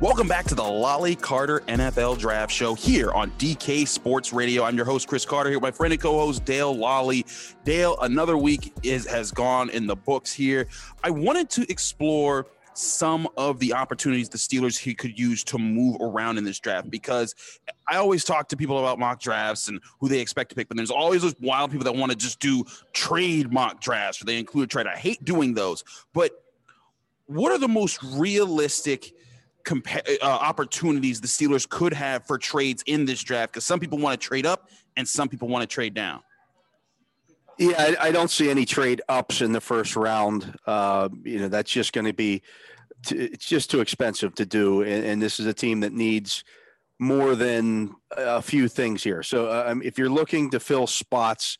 Welcome back to the Lolley Carter NFL Draft Show here on DK Sports Radio. I'm your host, Chris Carter, here with my friend and co-host Dale Lolley. Dale, another week is has gone in the books here. I wanted to explore some of the opportunities the Steelers he could use to move around in this draft because I always talk to people about mock drafts and who they expect to pick, but there's always those wild people that want to just do trade mock drafts or they include a trade. I hate doing those, but what are the most realistic – compa- uh, opportunities the Steelers could have for trades in this draft because some people want to trade up and some people want to trade down. Yeah, I, I, don't see any trade ups in the first round. Uh, you know, that's just going to be t- it's just too expensive to do, and, and, this is a team that needs more than a few things here. So, um, if you're looking to fill spots,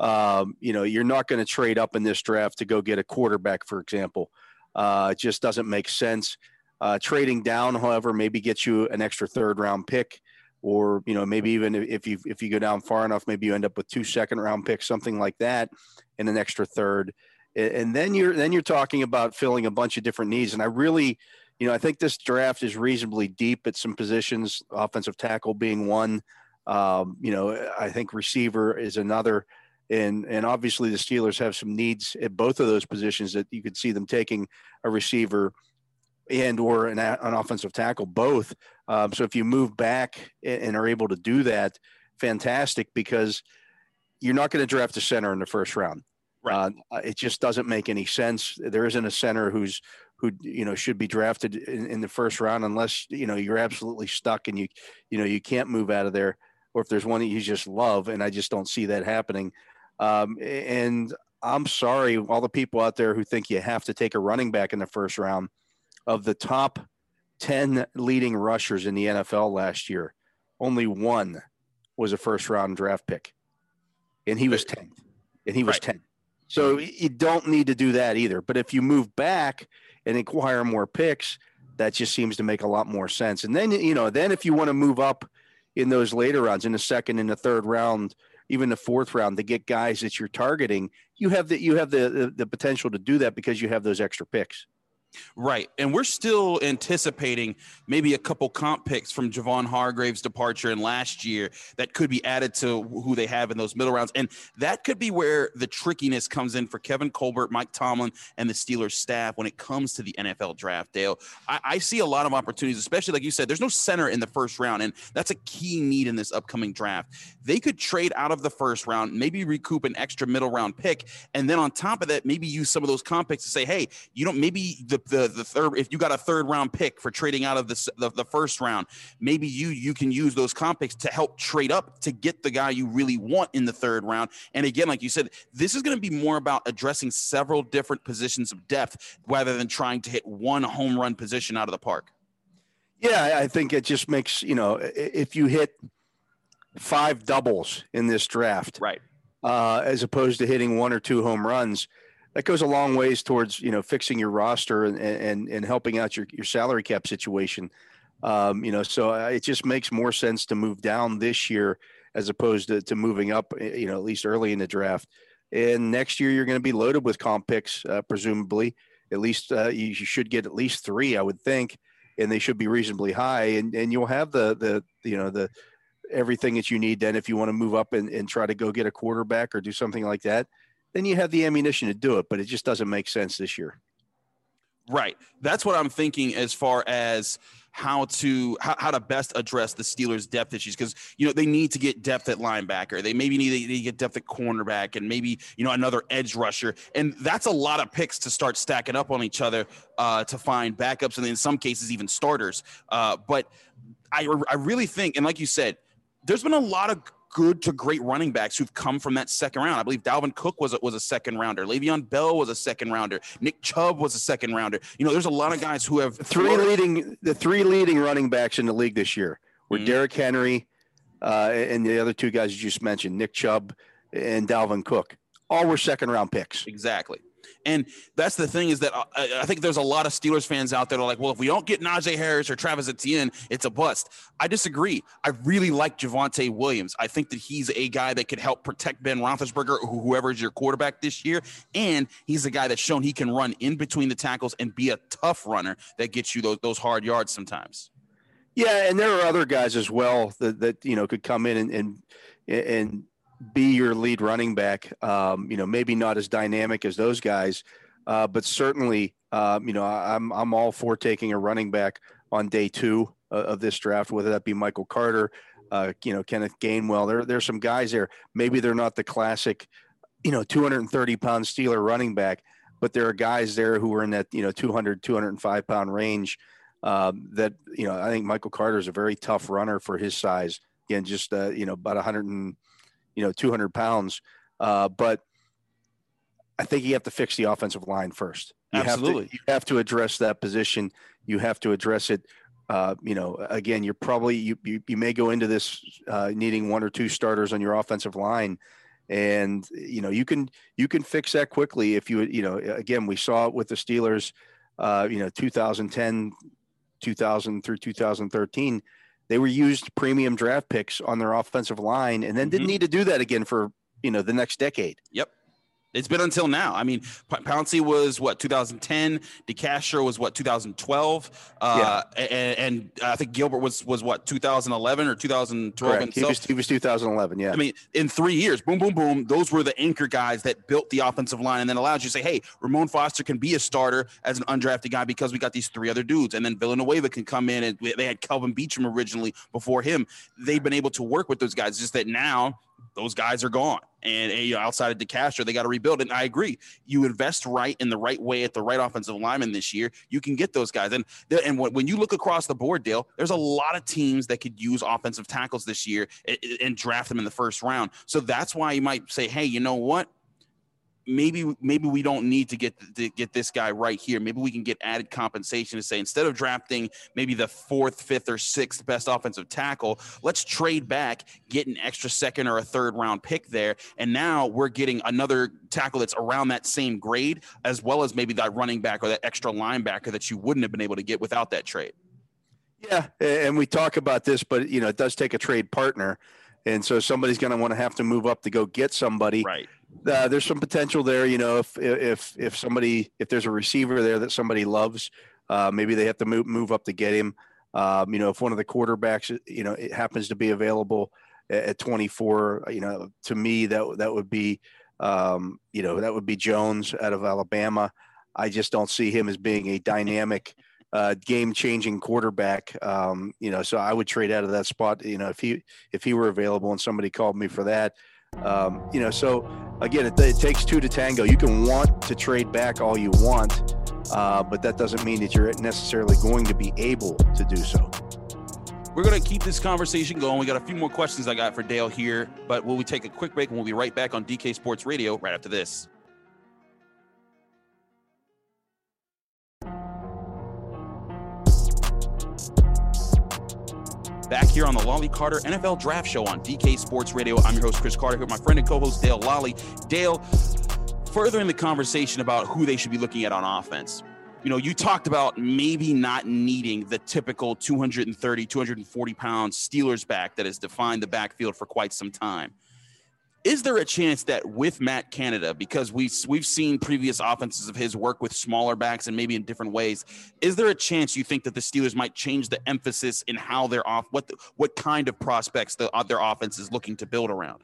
um, you know, you're not going to trade up in this draft to go get a quarterback, for example. Uh, it just doesn't make sense. Uh, trading down, however, maybe gets you an extra third round pick, or you know maybe even if you if you go down far enough, maybe you end up with two second round picks, something like that, and an extra third, and then you're then you're talking about filling a bunch of different needs. And I really, you know, I think this draft is reasonably deep at some positions, offensive tackle being one. Um, you know, I think receiver is another and and obviously the Steelers have some needs at both of those positions that you could see them taking a receiver and or an, an offensive tackle, both. Um, so if you move back and are able to do that, fantastic because you're not going to draft a center in the first round. Right. Uh, it just doesn't make any sense. There isn't a center who's who you know should be drafted in, in, the first round unless you know you're absolutely stuck and you you know you can't move out of there, or if there's one that you just love, and I just don't see that happening. Um, and I'm sorry, all the people out there who think you have to take a running back in the first round of the top 10 leading rushers in the NFL last year, only one was a first round draft pick. And he was 10th. And he was right. 10. So you don't need to do that either. But if you move back and acquire more picks, that just seems to make a lot more sense. And then, you know, then if you want to move up in those later rounds, in the second and the third round, even the fourth round, to get guys that you're targeting, you have the you have the, the, the potential to do that because you have those extra picks. Right. And we're still anticipating maybe a couple comp picks from Javon Hargrave's departure in last year that could be added to who they have in those middle rounds. And that could be where the trickiness comes in for Kevin Colbert, Mike Tomlin, and the Steelers staff when it comes to the NFL draft, Dale. I, I see a lot of opportunities, especially like you said, there's no center in the first round. And that's a key need in this upcoming draft. They could trade out of the first round, maybe recoup an extra middle round pick. And then on top of that, maybe use some of those comp picks to say, hey, you know, maybe the the the third if you got a third round pick for trading out of the, the, the first round maybe you you can use those comp picks to help trade up to get the guy you really want in the third round. And again like you said this is going to be more about addressing several different positions of depth rather than trying to hit one home run position out of the park. Yeah i think it just makes you know if you hit five doubles in this draft right. uh, as opposed to hitting one or two home runs that goes a long ways towards you know fixing your roster and and, and helping out your, your salary cap situation. Um, you know, so it just makes more sense to move down this year as opposed to, to moving up. Eh, you know, at least early in the draft. And next year you're going to be loaded with comp picks, uh, presumably. At least uh, you should get at least three, I would think, and they should be reasonably high. And and you'll have the the you know the everything that you need then if you want to move up and, and try to go get a quarterback or do something like that then you have the ammunition to do it. But it just doesn't make sense this year. Right. That's what I'm thinking as far as how to how, how to best address the Steelers' depth issues because you know they need to get depth at linebacker. They maybe need to get depth at cornerback and maybe you know another edge rusher. And that's a lot of picks to start stacking up on each other uh, to find backups and in some cases even starters. Uh, but I I really think and like you said, there's been a lot of good to great running backs who've come from that second round. I believe Dalvin Cook was a, was a second rounder. Le'Veon Bell was a second rounder. Nick Chubb was a second rounder. You know, there's a lot of guys who have three leading the three leading running backs in the league this year were mm-hmm. Derrick Henry uh, and the other two guys you just mentioned, Nick Chubb and Dalvin Cook. All were second round picks. Exactly. And that's the thing is that uh, I, I, think there's a lot of Steelers fans out there that are like, well, if we don't get Najee Harris or Travis Etienne, it's a bust. I disagree. I really like Javonte Williams. I think that he's a guy that could help protect Ben Roethlisberger, whoever is your quarterback this year. And he's a guy that's shown he can run in between the tackles and be a tough runner that gets you those, those hard yards sometimes. Yeah, and there are other guys as well that, that you know could come in and and, and be your lead running back. Um, you know, maybe not as dynamic as those guys, uh, but certainly, um, you know, I'm I'm all for taking a running back on day two of this draft, whether that be Michael Carter, uh, you know, Kenneth Gainwell. There there's some guys there. Maybe they're not the classic, you know, 230 pound Steeler running back, but there are guys there who are in that you know 200 205 pound range. Um, that you know, I think Michael Carter is a very tough runner for his size. Again, just uh, you know, about 100 and you know 200 pounds. Uh, but I think you have to fix the offensive line first. You Absolutely, have to, you have to address that position. You have to address it. Uh, you know, again, you're probably you, you, you may go into this uh, needing one or two starters on your offensive line, and you know you can you can fix that quickly if you you know again we saw it with the Steelers, uh, you know 2010, 2000 through 2013 they were used premium draft picks on their offensive line and then didn't mm-hmm. need to do that again for, you know, the next decade. Yep. It's been until now. I mean, Pouncey was what 2010. DeCastro was what 2012. Uh, yeah. and, and, I think Gilbert was was what 2011 or 2012. Correct. He was, he was 2011. Yeah. I mean, in three years, boom, boom, boom. Those were the anchor guys that built the offensive line, and then allowed you to say, "Hey, Ramon Foster can be a starter as an undrafted guy because we got these three other dudes." And then Villanueva can come in, and they had Kelvin Beachum originally before him. They've been able to work with those guys. Just that now those guys are gone. And, you know, outside of DeCastro, they got to rebuild. And I agree. You invest right in the right way at the right offensive lineman this year, you can get those guys. And and when you look across the board, Dale, there's a lot of teams that could use offensive tackles this year and, and draft them in the first round. So that's why you might say, hey, you know what? Maybe maybe we don't need to get to get this guy right here. Maybe we can get added compensation to say instead of drafting maybe the fourth, fifth, or sixth best offensive tackle, let's trade back, get an extra second or a third round pick there, and now we're getting another tackle that's around that same grade, as well as maybe that running back or that extra linebacker that you wouldn't have been able to get without that trade. Yeah, and we talk about this, but you know it does take a trade partner. And so somebody's going to want to have to move up to go get somebody. Right uh, there's some potential there. You know, if if if somebody if there's a receiver there that somebody loves, uh, maybe they have to move move up to get him. Um, you know, if one of the quarterbacks, you know, it happens to be available at, at 24, you know, to me that that would be, um, you know, that would be Jones out of Alabama. I just don't see him as being a dynamic, uh, game-changing quarterback. Um, you know, so I would trade out of that spot. You know, if he if he were available and somebody called me for that, um, you know, so again, it, it, takes two to tango. You can want to trade back all you want, uh, but that doesn't mean that you're necessarily going to be able to do so. We're going to keep this conversation going. We got a few more questions I got for Dale here, but will we take a quick break and we'll be right back on DK Sports Radio right after this. Back here on the Lolley Carter NFL Draft Show on DK Sports Radio. I'm your host, Chris Carter, here with my friend and co host, Dale Lolley. Dale, furthering the conversation about who they should be looking at on offense. You know, you talked about maybe not needing the typical 230, 240 pound Steelers back that has defined the backfield for quite some time is there a chance that with Matt Canada, because we've we've seen previous offenses of his work with smaller backs and maybe in different ways, is there a chance you think that the Steelers might change the emphasis in how they're off what the, what kind of prospects the, their offense is looking to build around?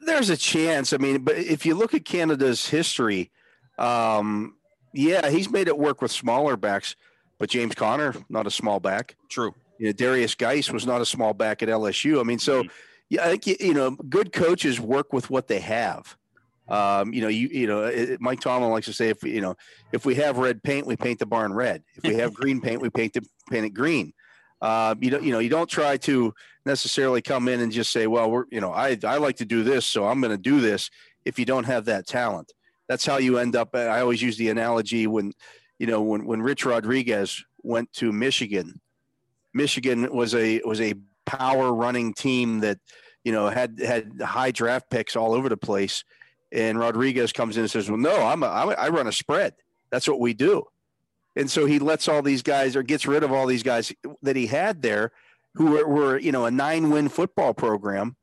There's a chance. I mean, but if you look at Canada's history, um, yeah, he's made it work with smaller backs. But James Conner, not a small back. True. You know, Derrius Guice was not a small back at LSU. I mean, so. Mm-hmm yeah, I think you know, good coaches work with what they have. Um, you know, you you know, it, Mike Tomlin likes to say, if you know, if we have red paint, we paint the barn red. If we have green paint, we paint it paint it green. Uh, you don't you know you don't try to necessarily come in and just say, well, we're you know, I I like to do this, so I'm going to do this. If you don't have that talent, that's how you end up. I always use the analogy when, you know, when when Rich Rodriguez went to Michigan, Michigan was a was a power running team that you know had had high draft picks all over the place And Rodriguez comes in and says, "Well, no, I'm a, I run a spread. That's what we do." And so he lets all these guys, or gets rid of all these guys that he had there, who were, were you know a nine-win football program,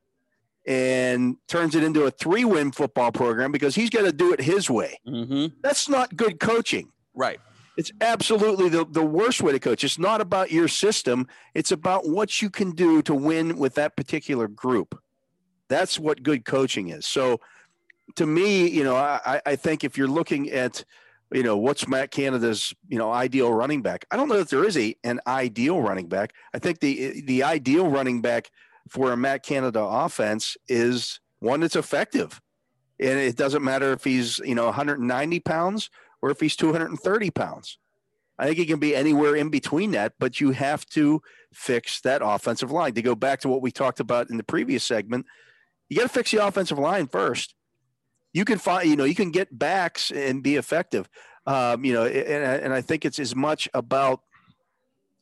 and turns it into a three-win football program because he's got to do it his way. Mm-hmm. That's not good coaching. Right. It's absolutely the, the worst way to coach. It's not about your system. It's about what you can do to win with that particular group. That's what good coaching is. So to me, you know, I, I think if you're looking at, you know, what's Matt Canada's, you know, ideal running back, I don't know that there is a an ideal running back. I think the the ideal running back for a Matt Canada offense is one that's effective. And it doesn't matter if he's, you know, 190 pounds or if he's 230 pounds. I think he can be anywhere in between that, but you have to fix that offensive line. To go back to what we talked about in the previous segment, you got to fix the offensive line first. You can find, you know, you can get backs and be effective. Um, you know, and, and I think it's as much about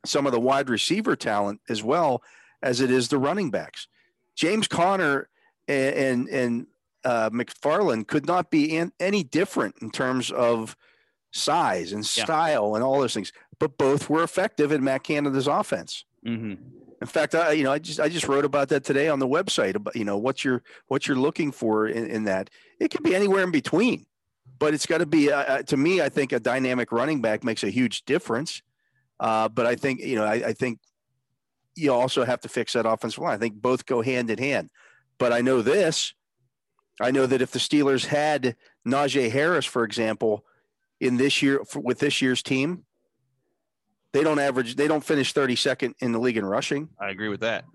some of the wide receiver talent as well as it is the running backs. James Conner and and, and uh, McFarland could not be in, any different in terms of size and style yeah. and all those things, but both were effective in Matt Canada's offense. Mm-hmm. In fact, I you know I just I just wrote about that today on the website about you know what you're what you're looking for in, in that. It could be anywhere in between, but it's got to be uh, uh, to me. I think a dynamic running back makes a huge difference. Uh, but I think you know I, I think you also have to fix that offensive line. I think both go hand in hand. But I know this. I know that if the Steelers had Najee Harris, for example, in this year with this year's team, they don't average, they don't finish 32nd in the league in rushing. I agree with that.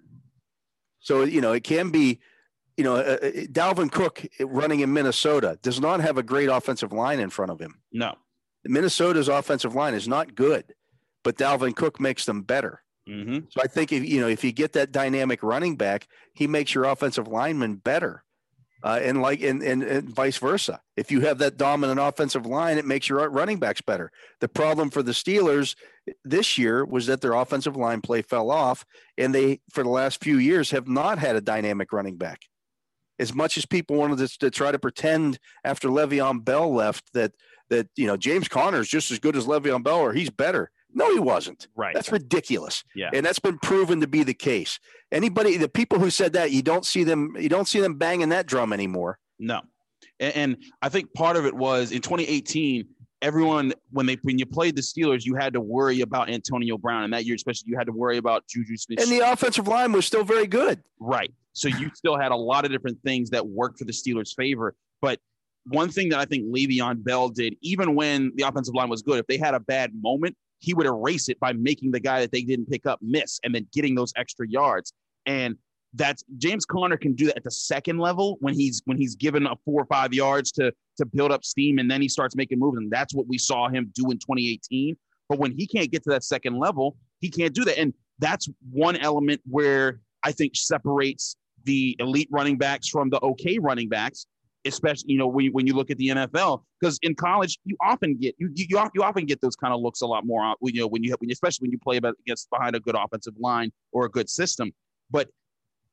So, you know, it can be, you know, uh, uh Dalvin Cook running in Minnesota does not have a great offensive line in front of him. No. Minnesota's offensive line is not good, but Dalvin Cook makes them better. Mm-hmm. So I think if you know if you get that dynamic running back, he makes your offensive lineman better uh, and like and, and, and vice versa. If you have that dominant offensive line, it makes your running backs better. The problem for the Steelers this year was that their offensive line play fell off, and they for the last few years have not had a dynamic running back. As much as people wanted to, to try to pretend after Le'Veon Bell left that that you know James Conner is just as good as Le'Veon Bell or he's better. No, he wasn't. Right. That's ridiculous. Yeah. And that's been proven to be the case. Anybody, the people who said that, you don't see them, you don't see them banging that drum anymore. No. And, and I think part of it was in 2018, everyone when they when you played the Steelers, you had to worry about Antonio Brown, and that year especially, you had to worry about Juju Smith. And the offensive line was still very good. Right. So you still had a lot of different things that worked for the Steelers' favor. But one thing that I think Le'Veon Bell did, even when the offensive line was good, if they had a bad moment, he would erase it by making the guy that they didn't pick up miss and then getting those extra yards. And that's James Conner can do that at the second level when he's when he's given a four or five yards to to build up steam and then he starts making moves. And that's what we saw him do in 2018. But when he can't get to that second level, he can't do that. And that's one element where I think separates the elite running backs from the okay running backs especially you know when you, when you look at the NFL because in college you often get you, you you often get those kind of looks a lot more uh, you know when you when especially when you play about against behind a good offensive line or a good system. But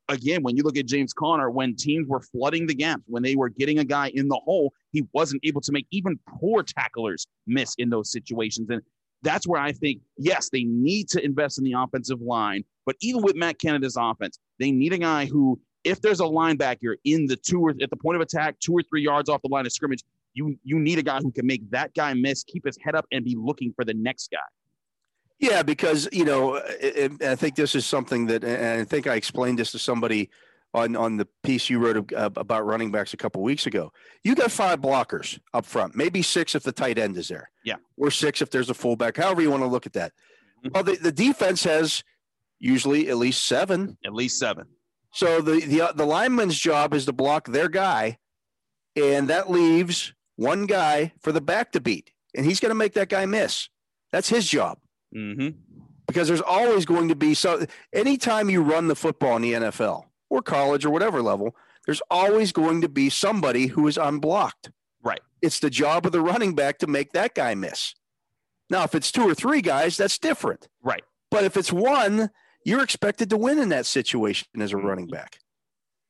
again when you look at James Conner when teams were flooding the gaps when they were getting a guy in the hole he wasn't able to make even poor tacklers miss in those situations. And that's where I think yes they need to invest in the offensive line but even with Matt Canada's offense they need a guy who if there's a linebacker in the two or at the point of attack, two or three yards off the line of scrimmage, you you need a guy who can make that guy miss, keep his head up, and be looking for the next guy. Yeah, because you know, it, I think this is something that, and I think I explained this to somebody on on the piece you wrote about running backs a couple weeks ago. You got five blockers up front, maybe six if the tight end is there. Yeah, or six if there's a fullback. However you want to look at that. Mm-hmm. Well, the, the defense has usually at least seven. At least seven. So the the the lineman's job is to block their guy, and that leaves one guy for the back to beat, and he's going to make that guy miss. That's his job. Mm-hmm. Because there's always going to be so. Anytime you run the football in the NFL or college or whatever level, there's always going to be somebody who is unblocked. Right. It's the job of the running back to make that guy miss. Now, if it's two or three guys, that's different. Right. But if it's one, you're expected to win in that situation as a running back.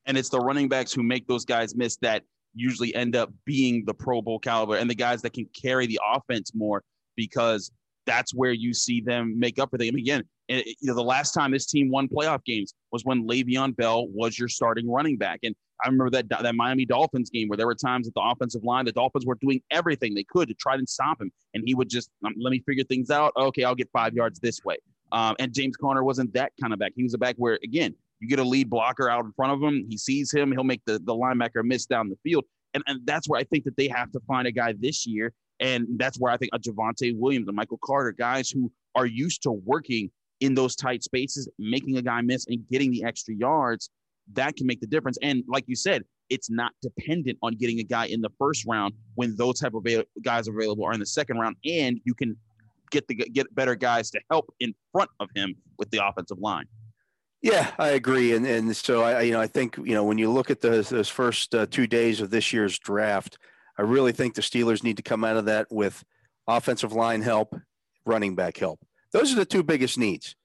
And it's the running backs who make those guys miss that usually end up being the Pro Bowl caliber and the guys that can carry the offense more because that's where you see them make up for them. Again, it, you know, the last time this team won playoff games was when Le'Veon Bell was your starting running back. And I remember that that Miami Dolphins game where there were times at the offensive line, the Dolphins were doing everything they could to try and stop him, and he would just um, let me figure things out. Okay, I'll get five yards this way. Um, and James Conner wasn't that kind of back. He was a back where again you get a lead blocker out in front of him. He sees him. He'll make the, the linebacker miss down the field. And, and that's where I think that they have to find a guy this year. And that's where I think a Javonte Williams and Michael Carter, guys who are used to working in those tight spaces, making a guy miss and getting the extra yards, that can make the difference. And like you said, it's not dependent on getting a guy in the first round when those type of guys available are in the second round, and you can get the get better guys to help in front of him with the offensive line. Yeah, I agree, and and so I you know I think you know when you look at those those first uh, two days of this year's draft, I really think the Steelers need to come out of that with offensive line help, running back help. Those are the two biggest needs.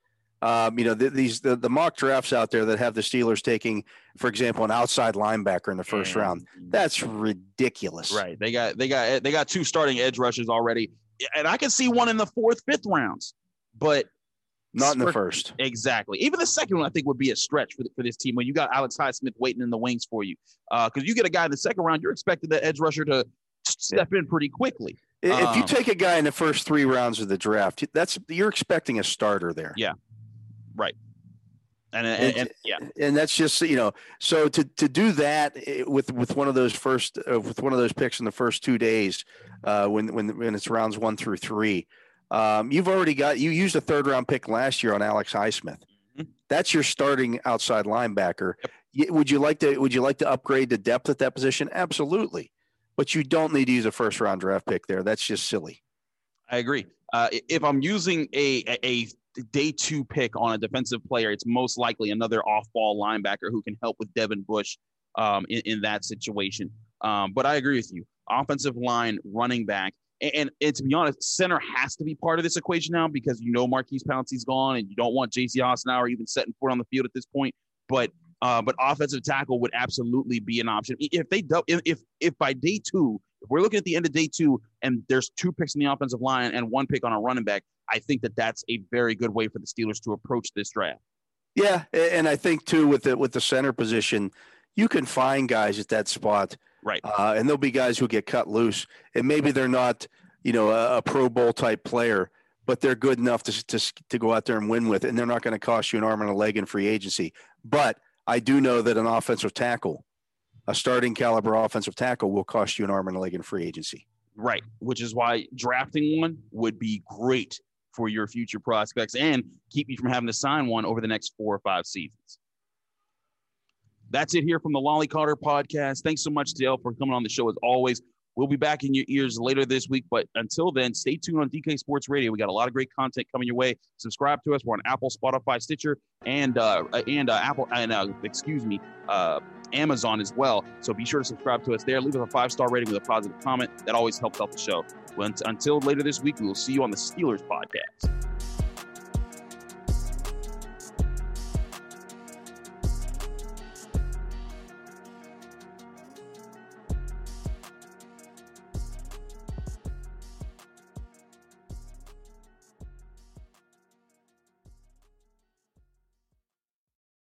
Um, you know, the, these the, the mock drafts out there that have the Steelers taking, for example, an outside linebacker in the first mm-hmm. round. That's ridiculous. Right. They got they got they got two starting edge rushers already, and I can see one in the fourth, fifth rounds, but not in the first. Exactly. Even the second one, I think, would be a stretch for, for this team when you got Alex Highsmith waiting in the wings for you. Because uh, you get a guy in the second round, you're expecting the edge rusher to step in pretty quickly. If um, you take a guy in the first three rounds of the draft, that's you're expecting a starter there. Yeah. Right. And, and, and, yeah, and that's just you know, so to to do that eh, with with one of those first uh, with one of those picks in the first two days, uh, when when when it's rounds one through three, um, you've already got you used a third round pick last year on Alex Highsmith. Mm-hmm. That's your starting outside linebacker. Yep. Would you like to would you like to upgrade the depth at that position? Absolutely, but you don't need to use a first round draft pick there. That's just silly. I agree. Uh, if I'm using a, a day two pick on a defensive player, it's most likely another off ball linebacker who can help with Devin Bush um, in, in, that situation. Um, but I agree with you. Offensive line, running back, and, and, to be honest, center has to be part of this equation now because you know Maurkice Pouncey's gone, and you don't want J.C. Hassenauer even setting foot on the field at this point. But uh, but offensive tackle would absolutely be an option if they do, if if if by day two, if we're looking at the end of day two, and there's two picks in the offensive line and one pick on a running back, I think that that's a very good way for the Steelers to approach this draft. Yeah, and I think too with the with the center position, you can find guys at that spot Right. Uh, and there'll be guys who get cut loose, and maybe they're not, you know, a, a Pro Bowl type player, but they're good enough to, to, to go out there and win with, and they're not going to cost you an arm and a leg in free agency. But I do know that an offensive tackle, a starting caliber offensive tackle, will cost you an arm and a leg in free agency. Right. Which is why drafting one would be great for your future prospects and keep you from having to sign one over the next four or five seasons. That's it here from the Lolley Carter podcast. Thanks so much, Dale, for coming on the show as always. We'll be back in your ears later this week, but until then, stay tuned on DK Sports Radio. We got a lot of great content coming your way. Subscribe to us. We're on Apple, Spotify, Stitcher, and uh, and uh, Apple and uh, excuse me, uh, Amazon as well. So be sure to subscribe to us there. Leave us a five star rating with a positive comment. That always helps out the show. Well, until later this week, we will see you on the Steelers podcast.